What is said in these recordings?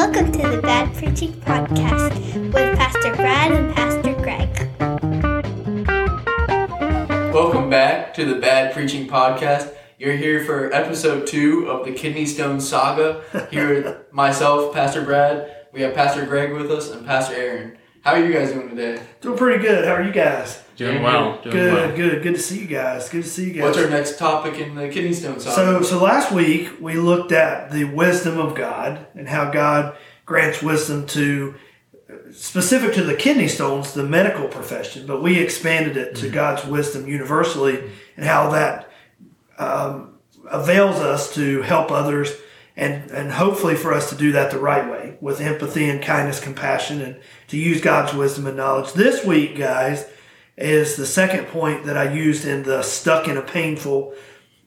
Welcome to the Bad Preaching Podcast with Pastor Brad and Pastor Greg. Welcome back to the Bad Preaching Podcast. You're here for episode two of the Kidney Stone Saga. Here myself, Pastor Brad. We have Pastor Greg with us and Pastor Aaron. How are you guys doing today? Doing pretty good. How are you guys? Doing well. Doing Good, well. good, good to see you guys. Good to see you guys. What's our next topic in the Kidney Stone Saga? so, so last week we looked at the wisdom of God and how God grants wisdom to specific to the kidney stones, the medical profession, but we expanded it Mm-hmm. to God's wisdom universally and how that um, avails us to help others and, and hopefully for us to do that the right way with empathy and kindness, compassion, and to use God's wisdom and knowledge. This week, guys, is the second point that I used in the stuck in a painful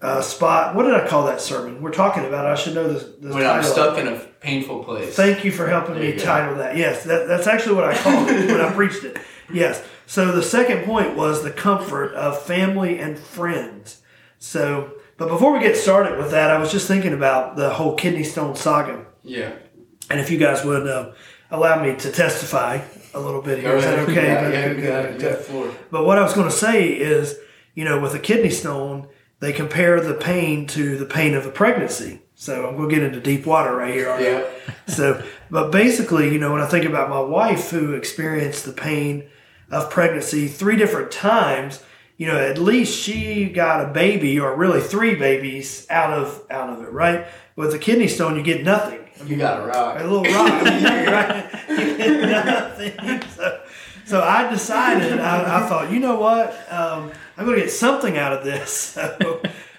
uh, spot. What did I call that sermon? We're talking about. I should know the, the when I'm stuck in a painful place. Thank you for helping There me title that. Yes, that, that's actually what I called it when I preached it. Yes. So the second point was the comfort of family and friends. So, but before we get started with that, I was just thinking about the whole kidney stone saga. yeah. And if you guys would uh, allow me to testify a little bit here, is that okay? Yeah, yeah, good, you good, got- you good. got the floor. But what I was going to say is, you know, with a kidney stone, they compare the pain to the pain of a pregnancy. So I'm going to get into deep water right here. Yeah. So, but basically, you know, when I think about my wife who experienced the pain of pregnancy three different times, you know, at least she got a baby or really three babies out of out of it, right? With a kidney stone, you get nothing. You got a rock. A little rock, right? You get nothing. So, so I decided, I, I thought, you know what? Um, I'm going to get something out of this.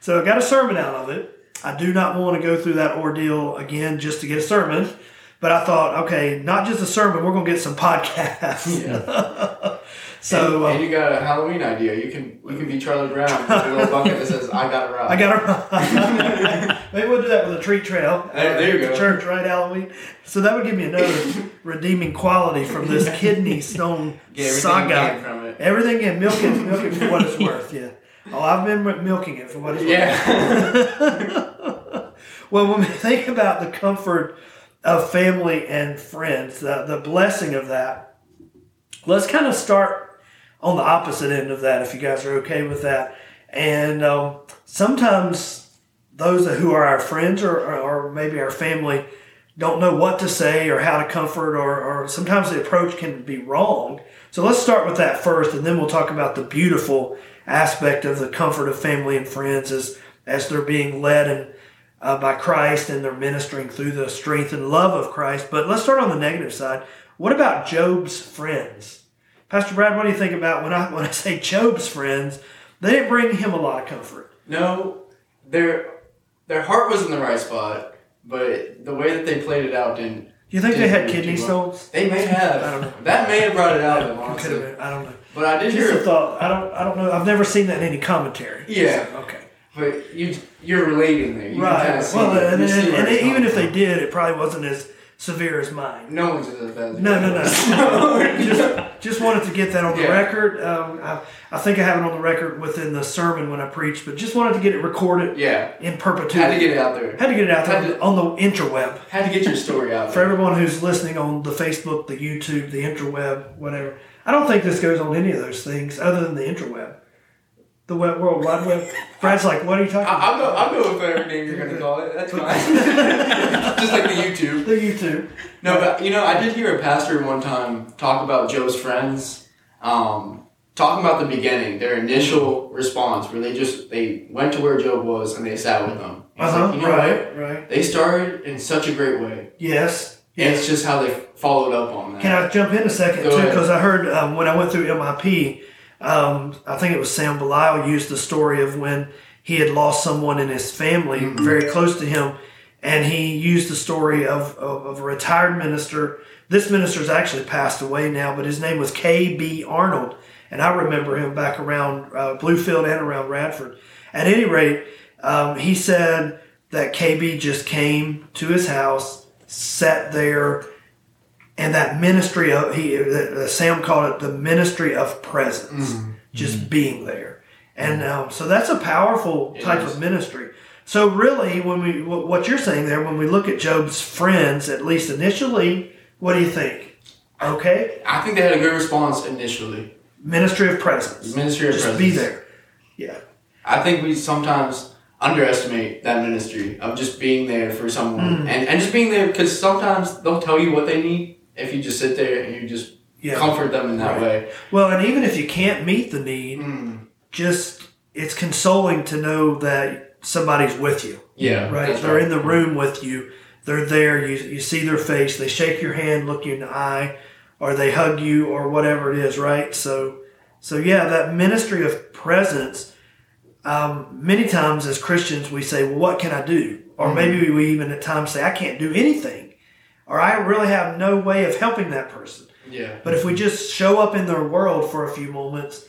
So, so I got a sermon out of it. I do not want to go through that ordeal again just to get a sermon. But I thought, okay, not just a sermon, we're going to get some podcasts. So and, um, and you got a Halloween idea. You can you can be Charlie Brown with a little bucket that says "I got a rock." I got to. Maybe we'll do that with a treat trail. There- there you go. Church, right, Halloween. So that would give me another redeeming quality from this kidney stone everything saga. Everything in milk it, milk it for what it's worth. Yeah. Oh, I've been milking it for what it's worth. Yeah. Well, when we think about the comfort of family and friends, the, the blessing of that, let's kind of start on the opposite end of that, if you guys are okay with that. And um, sometimes those who are our friends or, or, maybe our family don't know what to say or how to comfort, or, or sometimes the approach can be wrong. So let's start with that first, and then we'll talk about the beautiful aspect of the comfort of family and friends as, as they're being led and uh, by Christ and they're ministering through the strength and love of Christ. But let's start on the negative side. What about Job's friends? Pastor Brad, what do you think about when I when I say Job's friends? They didn't bring him a lot of comfort. No, their their heart was in the right spot, but the way that they played it out didn't. You think they didn't had kidney stones? They may have. I don't know. That may have brought it out of them, honestly. been. I don't know. But I did Just a thought. I don't. I don't know. I've never seen that in any commentary. Yeah. So, okay. But you you're relating there. You can Right. Well, it. and, You and, and even if they did, it probably wasn't as severe as mine. no one's as bad. No, no, no. just, just wanted to get that on the Yeah. record. Um, I, I think I have it on the record within the sermon when I preached, but just wanted to get it recorded Yeah. in perpetuity. Had to get it out there. Had to get it out there to- on the interweb. Had to get your story out there. For everyone who's listening on the Facebook, the YouTube, the interweb, whatever. I don't think this goes on any of those things other than the interweb. The web, World Wide Web. Brad's like, what are you talking I- I'll about? go. I'll go with whatever name you're gonna call it. That's fine. Just like the YouTube. The YouTube. No, but you know, I did hear a pastor one time talk about Job's friends, um, talking about the beginning, their initial response, where they just they went to where Job was and they sat with him. Uh huh. like, you know right, what? right. They started in such a great way. Yes. And it's just how they followed up on that. Can I jump in a second Go too? Because I heard um, when I went through MIP, um, I think it was Sam Belial used the story of when he had lost someone in his family Mm-hmm. very close to him, and he used the story of, of, of a retired minister. This minister's actually passed away now, but his name was K.B. Arnold, and I remember him back around uh, Bluefield and around Radford. At any rate, um, he said that KB just came to his house, sat there, and that ministry of he uh, Sam called it the ministry of presence, just being there. And um, so that's a powerful It type is. of ministry. So really, when we what you're saying there, when we look at Job's friends, at least initially, what do you think? Okay, I think they had a good response initially. ministry of presence. Ministry of Just presence. be there. Yeah. I think we sometimes underestimate that ministry of just being there for someone and, and just being there because sometimes they'll tell you what they need if you just sit there and you just Yeah. comfort them in that Right. way. Well, and even if you can't meet the need, Mm. just it's consoling to know that somebody's with you. Yeah, Right. They're in the room with you. They're there. You, you see their face. They shake your hand, look you in the eye, or they hug you, or whatever it is. Right. So, so yeah, that ministry of presence. Um, many times as Christians, we say, "Well, what can I do?" Or maybe we even at times say, "I can't do anything," or "I really have no way of helping that person." Yeah. But if we just show up in their world for a few moments,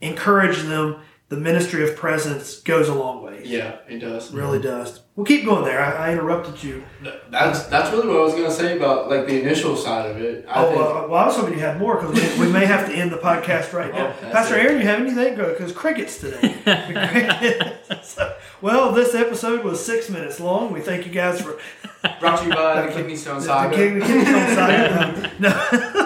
encourage them, the ministry of presence goes a long way. Yeah, it does. Really does. We'll keep going there. I, I interrupted you. That's that's really what I was gonna say about like the initial side of it. I oh, think uh, well, I was hoping you had more because we, we may have to end the podcast right now. Oh, Pastor it. Aaron, you have anything? Because crickets today. Crickets. So, well, this episode was six minutes long. We thank you guys for brought to you by the Kidney Stone Saga. The King Stone Saga. No.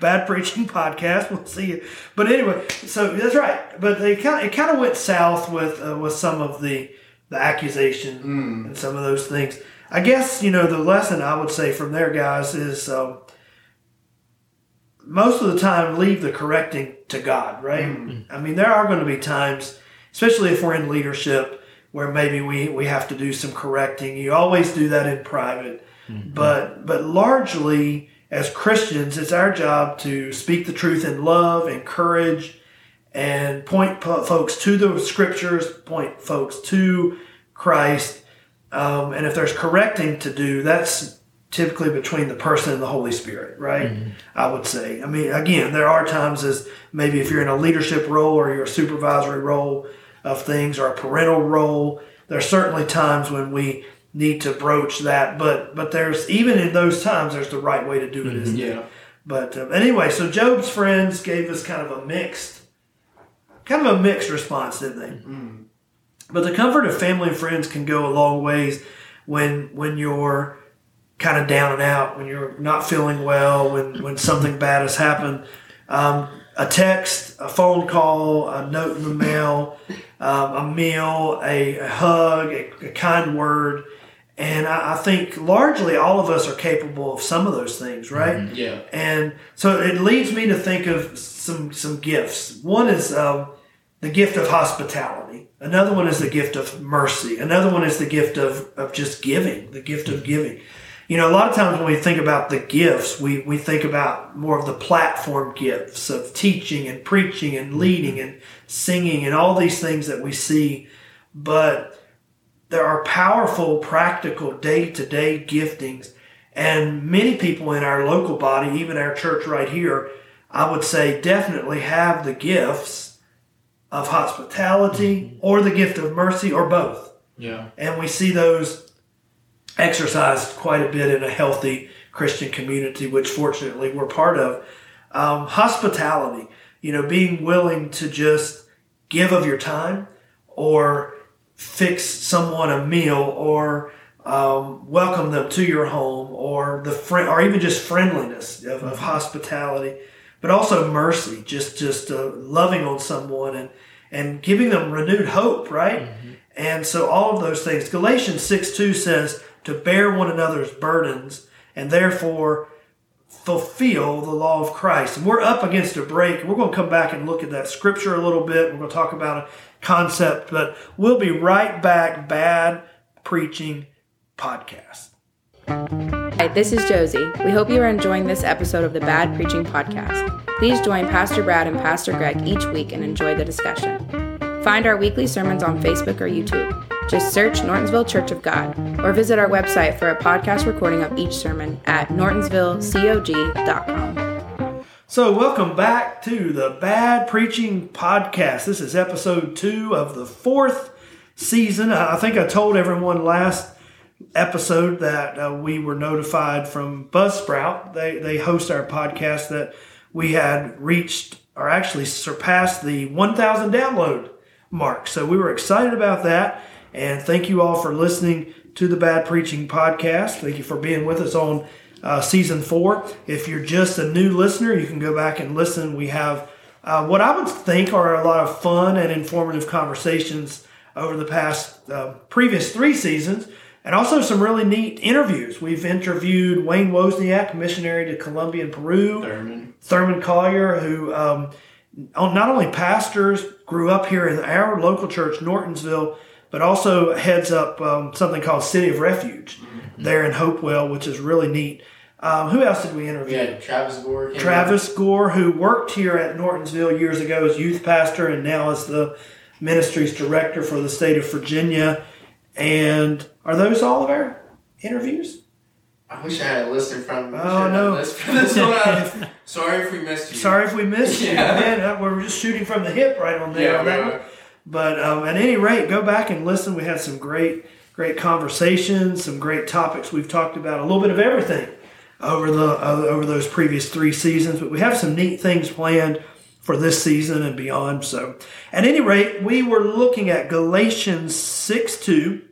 Bad preaching podcast. We'll see you. But anyway, so that's right. But they kind of it kind of went south with uh, with some of the the accusation Mm. and some of those things. I guess you know the lesson I would say from there, guys, is um, most of the time leave the correcting to God. Right? I mean, there are going to be times, especially if we're in leadership, where maybe we we have to do some correcting. You always do that in private, but but largely as Christians, it's our job to speak the truth in love, encourage, and point po- folks to the scriptures, point folks to Christ. Um, and if there's correcting to do, that's typically between the person and the Holy Spirit, right? I would say. I mean, again, there are times as maybe if you're in a leadership role or you're a supervisory role of things or a parental role, there's certainly times when we need to broach that. But but there's even in those times, there's the right way to do it. isn't there? Yeah. But um, anyway, so Job's friends gave us kind of a mixed, kind of a mixed response, didn't they? But the comfort of family and friends can go a long ways when when you're kind of down and out, when you're not feeling well, when when something bad has happened. Um, a text, a phone call, a note in the mail, um, a meal, a, a hug, a, a kind word. And I, I think largely all of us are capable of some of those things, right? Yeah. And so it leads me to think of some some gifts. One is um, the gift of hospitality. Another one is the gift of mercy. Another one is the gift of, of just giving, the gift of giving. You know, a lot of times when we think about the gifts, we, we think about more of the platform gifts of teaching and preaching and leading and singing and all these things that we see. But there are powerful, practical, day to day giftings. And many people in our local body, even our church right here, I would say definitely have the gifts of hospitality or the gift of mercy or both. Yeah. And we see those exercised quite a bit in a healthy Christian community, which fortunately we're part of. Um, hospitality, you know, being willing to just give of your time or fix someone a meal or um, welcome them to your home or the friend or even just friendliness of, of hospitality but also mercy just just uh, loving on someone and and giving them renewed hope right? And so all of those things. Galatians 6 2 says to bear one another's burdens and therefore fulfill the law of christ. And we're up against a break. We're going to come back and look at that scripture a little bit. We're going to talk about a concept but we'll be right back bad preaching podcast Hi, this is Josie. We hope you are enjoying this episode of the Bad Preaching Podcast. Please join Pastor Brad and Pastor Greg each week and enjoy the discussion. Find our weekly sermons on Facebook or YouTube. Just search Nortonsville Church of God or visit our website for a podcast recording of each sermon at nortonsvillecog.com. So, welcome back to the Bad Preaching Podcast. This is episode two of the fourth season. I think I told everyone last episode that uh, we were notified from Buzzsprout. They, they host our podcast that we had reached or actually surpassed the 1,000 download mark. So, we were excited about that. And thank you all for listening to the Bad Preaching Podcast. Thank you for being with us on uh, season four. If you're just a new listener, you can go back and listen. We have uh, what I would think are a lot of fun and informative conversations over the past uh, previous three seasons, and also some really neat interviews. We've interviewed Wayne Wozniak, missionary to Colombia and Peru, Thurman. Thurman Collier, who um, not only pastors, grew up here in our local church, Nortonsville, but also heads up um, something called City of Refuge there in Hopewell, which is really neat. Um, who else did we interview? Had Travis Gore. Travis Gore, who worked here at Nortonsville years ago as youth pastor and now is the ministry's director for the state of Virginia. And are those all of our interviews? I wish I had a list in front of me. Oh, no. list for this one. Sorry if we missed you. Sorry if we missed you. Yeah. Man, we're just shooting from the hip right on there. Yeah, But um, at any rate, go back and listen. We had some great, great conversations, some great topics. We've talked about a little bit of everything over the uh, over those previous three seasons. But we have some neat things planned for this season and beyond. So, at any rate, we were looking at Galatians six two.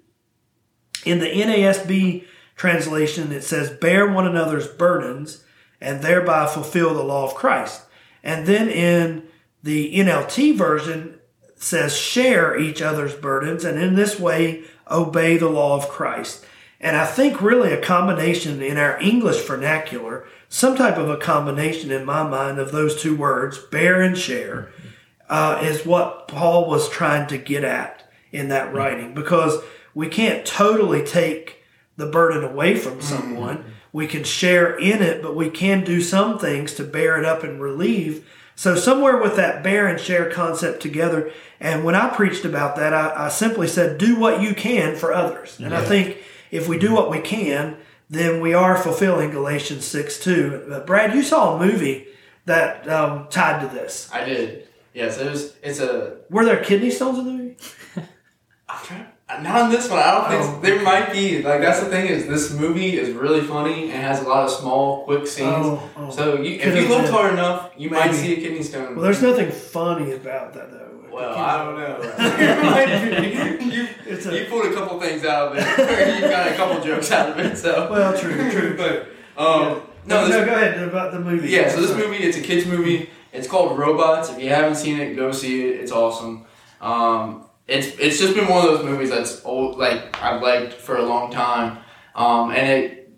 In the NASB translation, it says, "Bear one another's burdens, and thereby fulfill the law of Christ." And then in the NLT version, says share each other's burdens and in this way obey the law of Christ. And I think really a combination in our English vernacular, some type of a combination in my mind of those two words, bear and share, uh, is what Paul was trying to get at in that writing because we can't totally take the burden away from someone. We can share in it, but we can do some things to bear it up and relieve. So somewhere with that bear and share concept together, and when I preached about that, I, I simply said, do what you can for others. And I think if we do what we can, then we are fulfilling Galatians 6 2. But Brad, you saw a movie that um, tied to this. I did. Yes, it was. It's a. Were there kidney stones in the movie? I'm trying. Not on this one. I don't think Oh. there might be. Like that's the thing is this movie is really funny and has a lot of small, quick scenes. Oh, oh. So you, if you looked been. hard enough, you might Maybe. see a kidney stone. Well, there's nothing funny about that, though. Well, I don't know. You, It's a- you pulled a couple things out of it. you got a couple jokes out of it. So. Well, true, true. but um, no, no, no, go ahead about the movie. Yeah, so this movie, it's a kids movie. It's called Robots. If you haven't seen it, go see it. It's awesome. Um, it's it's just been one of those movies that's old, like I've liked for a long time, um, and it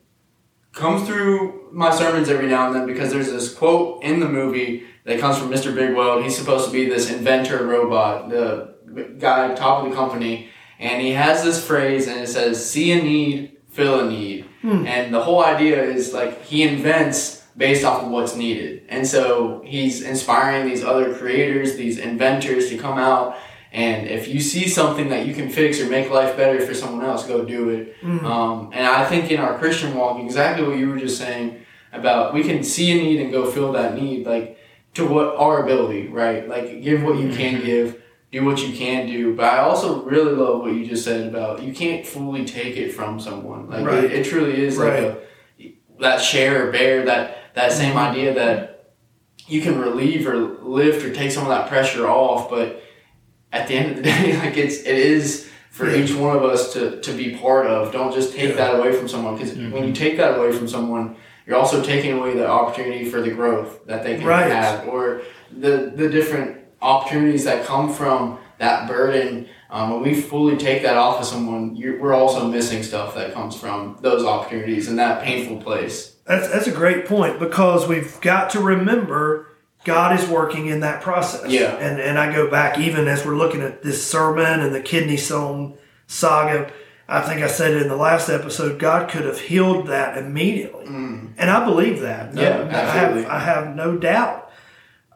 comes through my sermons every now and then because there's this quote in the movie that comes from Mr. Bigweld. He's supposed to be this inventor robot, the guy top of the company, and he has this phrase, and it says, "See a need, fill a need." And the whole idea is like he invents based off of what's needed. And so he's inspiring these other creators, these inventors to come out. And if you see something that you can fix or make life better for someone else, go do it. Mm. Um, and I think in our Christian walk, exactly what you were just saying about we can see a need and go fill that need, like to what our ability, right? Like give what you mm-hmm. can give, do what you can do. But I also really love what you just said about you can't fully take it from someone. Like Right. it, it truly is like a that share or bear that that same mm-hmm. idea that you can relieve or lift or take some of that pressure off but at the end of the day like it's it is for Yeah. each one of us to to be part of don't just take Yeah. that away from someone because when you take that away from someone you're also taking away the opportunity for the growth that they can Right. have or the the different opportunities that come from that burden um, when we fully take that off of someone you're, we're also missing stuff that comes from those opportunities and that painful place That's that's a great point because we've got to remember God is working in that process. Yeah. And and I go back even as we're looking at this sermon and the kidney stone saga. I think I said it in the last episode. God could have healed that immediately, and I believe that. No, Yeah, I have absolutely. I have no doubt.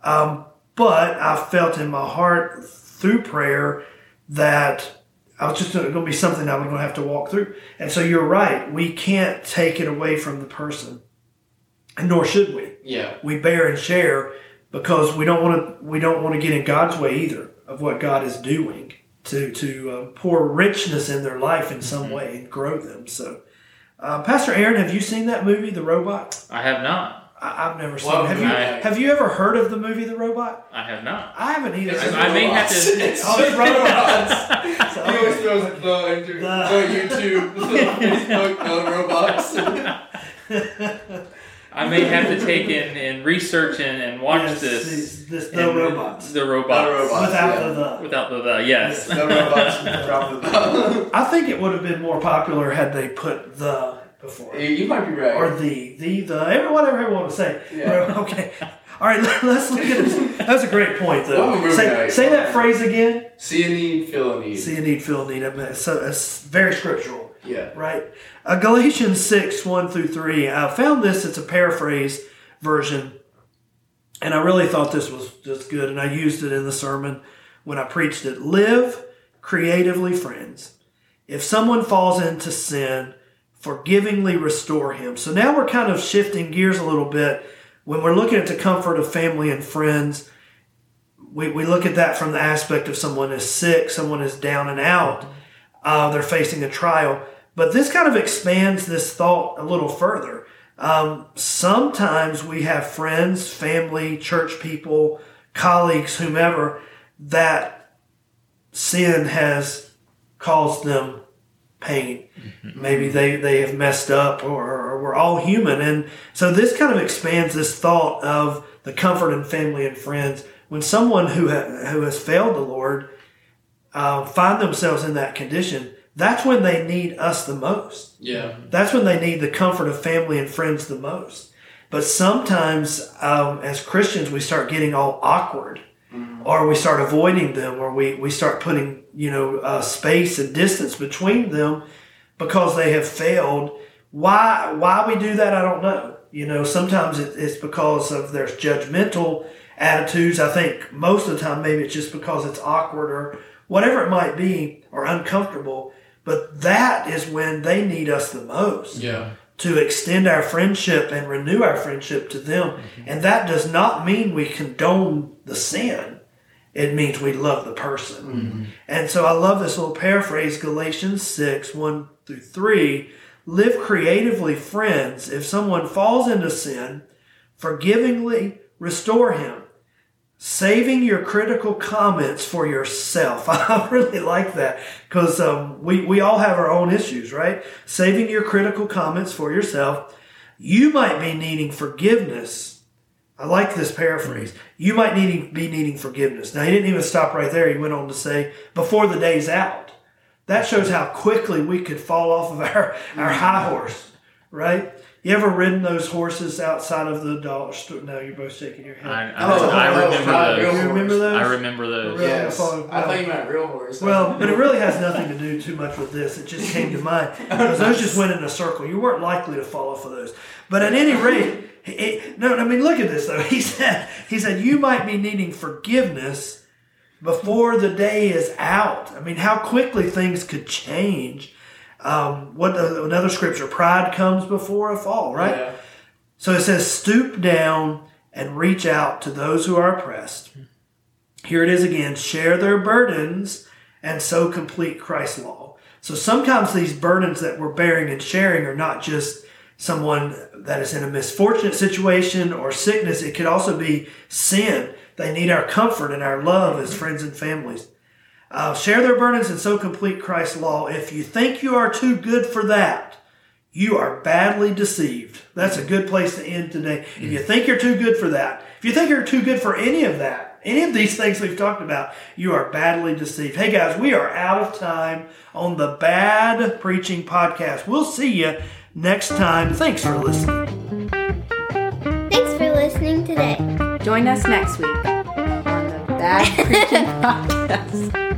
Um, but I felt in my heart through prayer that I was just going to be something I was going to have to walk through. And so you're right. We can't take it away from the person, and nor should we. yeah We bear and share because we don't want to. We don't want to get in God's way either of what God is doing to to uh, pour richness in their life in some way and grow them. So, uh, Pastor Aaron, have you seen that movie, The Robot? I have not. I, I've never seen. Well, it. Have you I- Have you ever heard of the movie The Robot? I have not. I haven't either. I may have to- It's Oh, it's robots. So- He always throws the into the, The- YouTube, the Facebook, the robots. I may have to take in and research and, and watch Yes, this. these- this the and- robots The robots. The robots. without yeah. the the. Without the, the yes. The robots drop the I think it would have been more popular had they put the before You you might be right. or the the the every- whatever you want to say. Yeah. Okay. All right. Let's look at it. That's a great point, though. we're Say, say that phrase again. See a need, feel a need. See a need, feel a need. I mean, it's, so, it's very scriptural. Yeah. right? Uh, Galatians 6, 1 through 3. I found this, it's a paraphrase version, and I really thought this was just good, and I used it in the sermon when I preached it. Live creatively, friends. If someone falls into sin, forgivingly restore him. So now we're kind of shifting gears a little bit. When we're looking at the comfort of family and friends, we, we look at that from the aspect of someone is sick, someone is down and out, uh, they're facing a trial. But this kind of expands this thought a little further. Um, sometimes we have friends, family, church people, colleagues, whomever, that sin has caused them pain. Maybe they, they have messed up or, or we're all human. And so this kind of expands this thought of the comfort in family and friends. When someone who, ha- who has failed the Lord uh, find themselves in that condition, that's when they need us the most. Yeah. That's when they need the comfort of family and friends the most. But sometimes, um, as Christians, we start getting all awkward, or we start avoiding them, or we, we start putting you know uh, space and distance between them because they have failed. Why why we do that, I don't know. You know, sometimes it, it's because of their judgmental attitudes. I think most of the time, maybe it's just because it's awkward or whatever it might be, or uncomfortable. But that is when they need us the most Yeah. to extend our friendship and renew our friendship to them. Mm-hmm. And that does not mean we condone the sin. It means we love the person. Mm-hmm. And so I love this little paraphrase, Galatians 6, 1 through 3. Live creatively, friends. If someone falls into sin, forgivingly restore him. Saving your critical comments for yourself. I really like that because um, we, we all have our own issues, right? Saving your critical comments for yourself. You might be needing forgiveness. I like this paraphrase. You might need, be needing forgiveness. Now, he didn't even stop right there. He went on to say, before the day's out. That shows how quickly we could fall off of our, our high horse, right? You ever ridden those horses outside of the dollar store? No, you're both shaking your head. I, Oh, I, I oh, remember not real those. You remember those? I remember those. Really? Yes. I thought- I thought you meant real horse. Well, but it really has nothing to do too much with this. It just came to mind because those just went in a circle. You weren't likely to fall off of those. But at any rate, it, no, I mean, look at this though. He said, he said, you might be needing forgiveness before the day is out. I mean, how quickly things could change. Um, what another scripture? Pride comes before a fall, right? Yeah. So it says, stoop down and reach out to those who are oppressed. Here it is again share their burdens and so complete Christ's law. So sometimes these burdens that we're bearing and sharing are not just someone that is in a misfortunate situation or sickness, it could also be sin. They need our comfort and our love as friends and families. Uh, share their burdens and so complete Christ's law. If you think you are too good for that, you are badly deceived. That's a good place to end today. If you think you're too good for that, if you think you're too good for any of that, any of these things we've talked about, you are badly deceived. Hey guys, we are out of time on the Bad Preaching Podcast. We'll see you next time. Thanks for listening. Thanks for listening today. Join us next week on the Bad Preaching Podcast.